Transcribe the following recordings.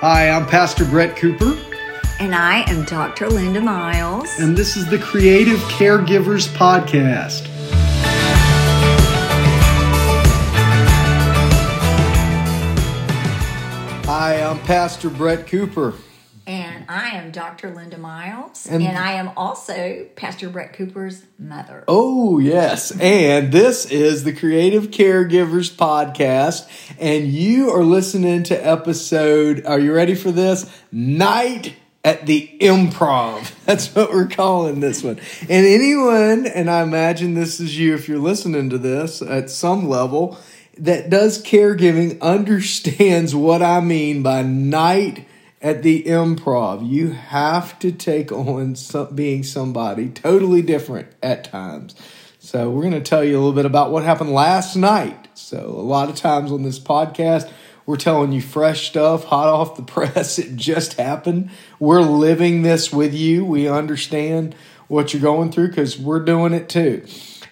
Hi, I'm Pastor Brett Cooper, And I am Dr. Linda Miles. and this is the Creative Caregivers Podcast. Hi, I'm Pastor Brett Cooper. I am Dr. Linda Miles. And- And, I am also Pastor Brett Cooper's mother. Oh, yes. And this is the Creative Caregivers Podcast. And you are listening to episode, are you ready for this? Night at the Improv. That's what we're calling this one. And anyone, and I imagine this is you if you're listening to this at some level, that does caregiving understands what I mean by night at the improv. You have to take on some, being somebody totally different at times. So, we're going to tell you a little bit about what happened last night. So, a lot of times on this podcast, we're telling you fresh stuff, hot off the press. It just happened. We're living this with you. We understand what you're going through because we're doing it too.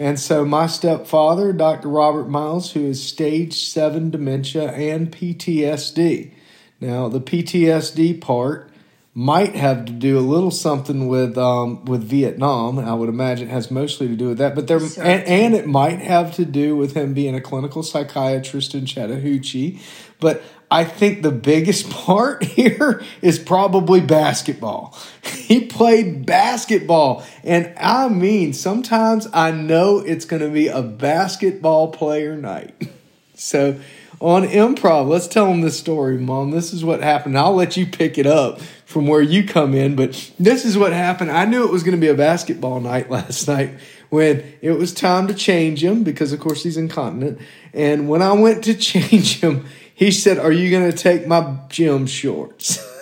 And so, my stepfather, Dr. Robert Miles, who is stage seven dementia and PTSD. Now, the PTSD part might have to do a little something with um, with Vietnam. I would imagine it has mostly to do with that, but there and, and it might have to do with him being a clinical psychiatrist in Chattahoochee. But I think the biggest part here is probably basketball. He played basketball, and I mean, sometimes I know it's going to be a basketball player night. So on improv, let's tell them this story, Mom. This is what happened. I'll let you pick it up from where you come in, but this is what happened. I knew it was going to be a basketball night last night when it was time to change him because, of course, he's incontinent. And when I went to change him, he said, Are you going to take my gym shorts?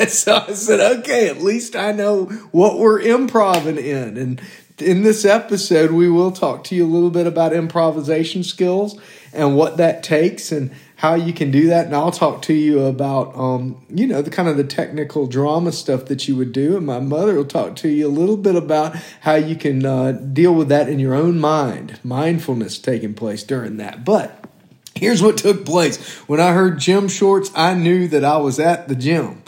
And so I said, okay, at least I know what we're improving in. And in this episode, we will talk to you a little bit about improvisation skills and what that takes and how you can do that. And I'll talk to you about, um, you know, the kind of the technical drama stuff that you would do. And my mother will talk to you a little bit about how you can uh, deal with that in your own mind, mindfulness taking place during that. But Here's what took place. When I heard gym shorts, I knew that I was at the gym.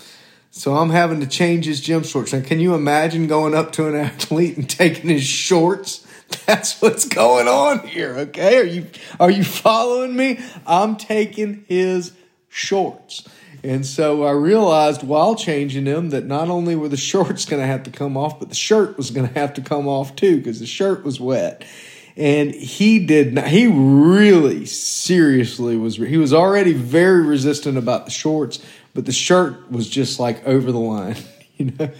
So I'm having to change his gym shorts. Now, can you imagine going up to an athlete and taking his shorts? That's what's going on here, okay? Are you are you following me? I'm taking his shorts. And so I realized while changing them that not only were the shorts going to have to come off, but the shirt was going to have to come off too because the shirt was wet and he did not he really seriously was he was already very resistant about the shorts but the shirt was just like over the line you know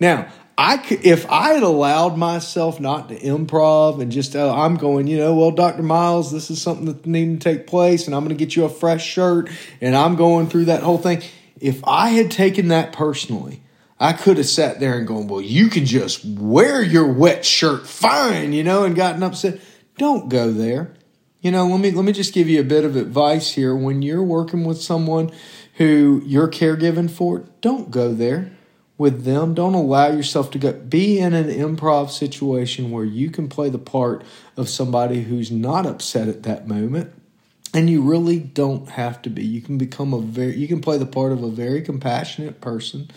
now i if i had allowed myself not to improv and just uh, i'm going you know well dr miles this is something that needed to take place and i'm going to get you a fresh shirt and i'm going through that whole thing if i had taken that personally I could have sat there and gone, well, you can just wear your wet shirt fine, you know, and gotten upset. Don't go there. You know, let me let me just give you a bit of advice here. When you're working with someone who you're caregiving for, don't go there with them. Don't allow yourself to go. Be in an improv situation where you can play the part of somebody who's not upset at that moment. And you really don't have to be. You can become a very you can play the part of a very compassionate person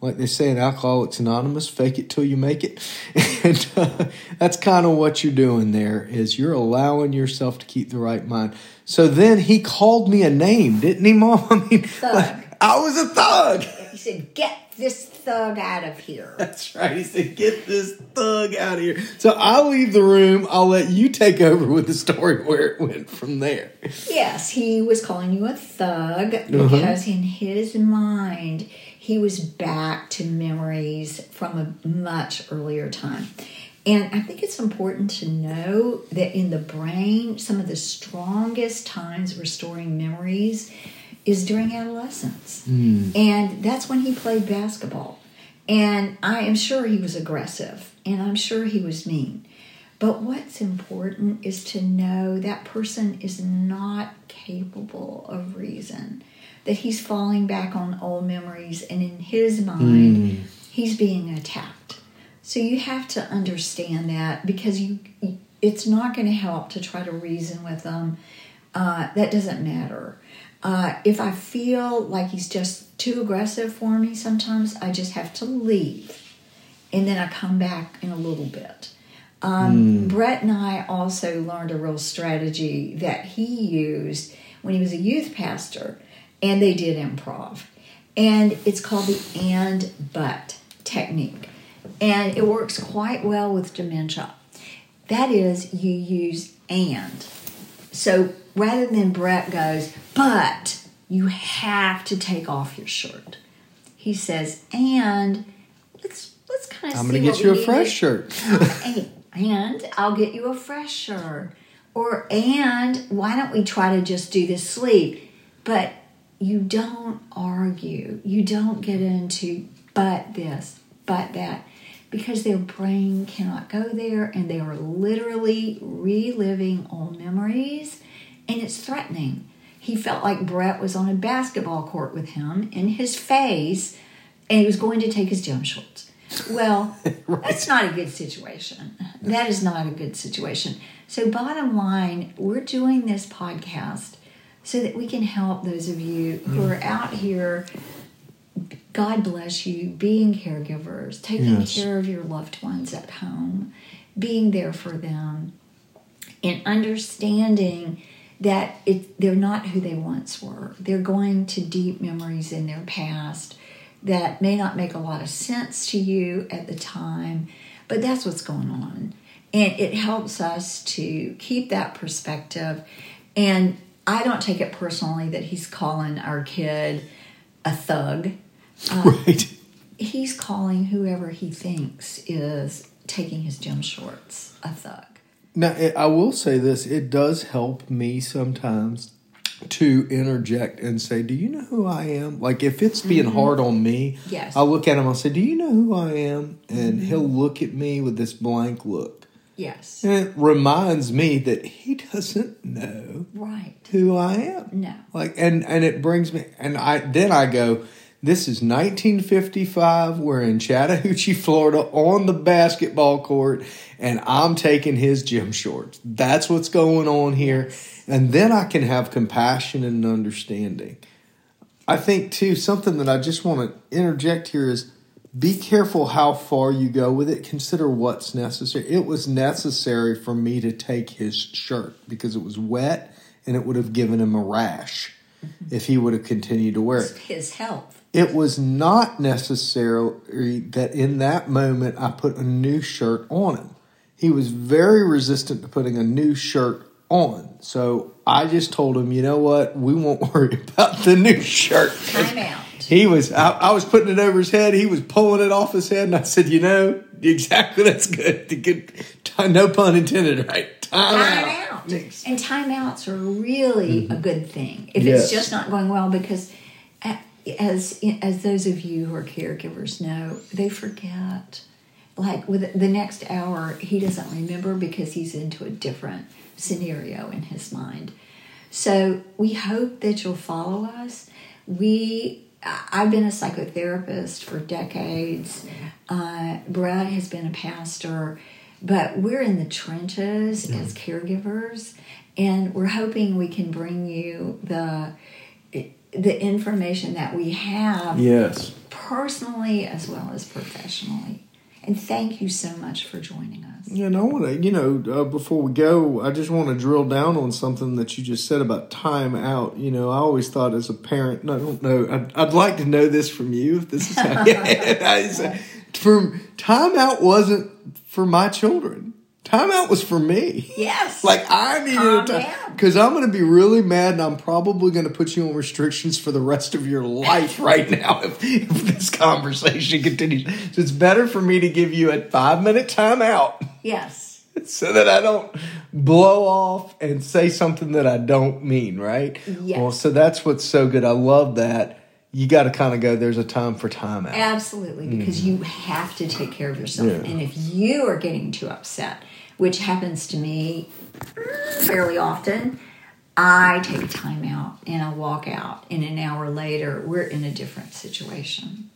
like they say in Alcoholics Anonymous, fake it till you make it. And uh, that's kind of what you're doing there is you're allowing yourself to keep the right mind. So then he called me a name, didn't he, Mom? I mean, like, I was a thug. He said, Get this thug out of here. That's right. He said, "Get this thug out of here." So I'll leave the room. I'll let you take over with the story where it went from there. Yes, he was calling you a thug Uh-huh. because in his mind, he was back to memories from a much earlier time. And I think it's important to know that in the brain, some of the strongest times restoring memories is during adolescence. And that's when he played basketball. And I am sure he was aggressive and I'm sure he was mean. But what's important is to know that person is not capable of reason, that he's falling back on old memories, and in his mind, he's being attacked. So you have to understand that because you, it's not going to help to try to reason with them. Uh, that doesn't matter. Uh, if I feel like he's just too aggressive for me, sometimes I just have to leave. And then I come back in a little bit. Um, Brett and I also learned a real strategy that he used when he was a youth pastor, and they did improv. And it's called the and but technique. And it works quite well with dementia. That is, you use and. So rather than Brett goes, but you have to take off your shirt, he says, and let's let's kind of. I'm going to get you a fresh shirt. and I'll get you a fresh shirt. Or and why don't we try to just do this sleep? But you don't argue. You don't get into but this, but that, because their brain cannot go there and they are literally reliving old memories and it's threatening. He felt like Brett was on a basketball court with him in his face and he was going to take his gym shorts. Well, right. that's not a good situation. That is not a good situation. So, bottom line, we're doing this podcast so that we can help those of you who mm. are out here. God bless you, being caregivers, taking yes. care of your loved ones at home, being there for them, and understanding that it, they're not who they once were. They're going to deep memories in their past that may not make a lot of sense to you at the time, but that's what's going on. And it helps us to keep that perspective. And I don't take it personally that he's calling our kid a thug. Uh, right. He's calling whoever he thinks is taking his gym shorts a thug. Now, I will say this it does help me sometimes to interject and say, "Do you know who I am?" Like if it's being mm-hmm. hard on me, yes. I'll look at him. I'll say, "Do you know who I am?" And mm-hmm. he'll look at me with this blank look. Yes. And it reminds me that he doesn't know right who I am. No. Like and and it brings me and I then I go, this is 1955. We're in Chattahoochee, Florida on the basketball court and I'm taking his gym shorts. That's what's going on here. And then I can have compassion and understanding. I think, too, something that I just want to interject here is be careful how far you go with it. Consider what's necessary. It was necessary for me to take his shirt because it was wet and it would have given him a rash. If he would have continued to wear it. His health. It was not necessary that in that moment I put a new shirt on him. He was very resistant to putting a new shirt on. So I just told him, you know what? We won't worry about the new shirt. Time out. He was, I, I, was putting it over his head. He was pulling it off his head. And I said, you know, exactly, that's good. good no pun intended, right? Time, out. out. And timeouts are really mm-hmm. a good thing if yes. it's just not going well because as as those of you who are caregivers know, they forget. Like with the next hour, he doesn't remember because he's into a different scenario in his mind. So we hope that you'll follow us. We I've been a psychotherapist for decades. Uh, Brad has been a pastor, but we're in the trenches mm. as caregivers, and we're hoping we can bring you the the information that we have. Yes, personally as well as professionally. And thank you so much for joining us. Yeah, and I want to, you know, uh, before we go, I just want to drill down on something that you just said about time out. You know, I always thought as a parent, I don't know, I'd, I'd like to know this from you if this is how you, timeout wasn't for my children. Timeout was for me. Yes. like I needed Calm a time because I'm going to be really mad, and I'm probably going to put you on restrictions for the rest of your life right now if, if this conversation continues. So it's better for me to give you a five minute timeout. Yes. So that I don't blow off and say something that I don't mean, right? Yes. Well, so that's what's so good. I love that you got to kind of go there's a time for time out absolutely because mm. you have to take care of yourself yeah. and if you are getting too upset which happens to me fairly often, I take a time out and I walk out, and an hour later, we're in a different situation.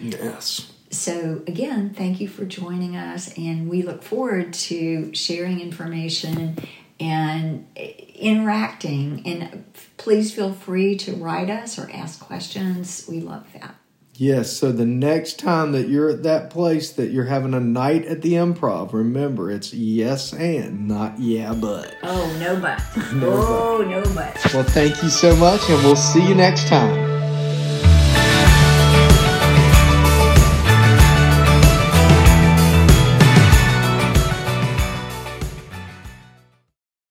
Yes. So, again, thank you for joining us, and we look forward to sharing information and eh, interacting. And please feel free to write us or ask questions. We love that. Yes, so the next time that you're at that place that you're having a night at the improv, remember it's yes and, not yeah but. Oh, no but. oh, no but. Well, thank you so much, and we'll see you next time.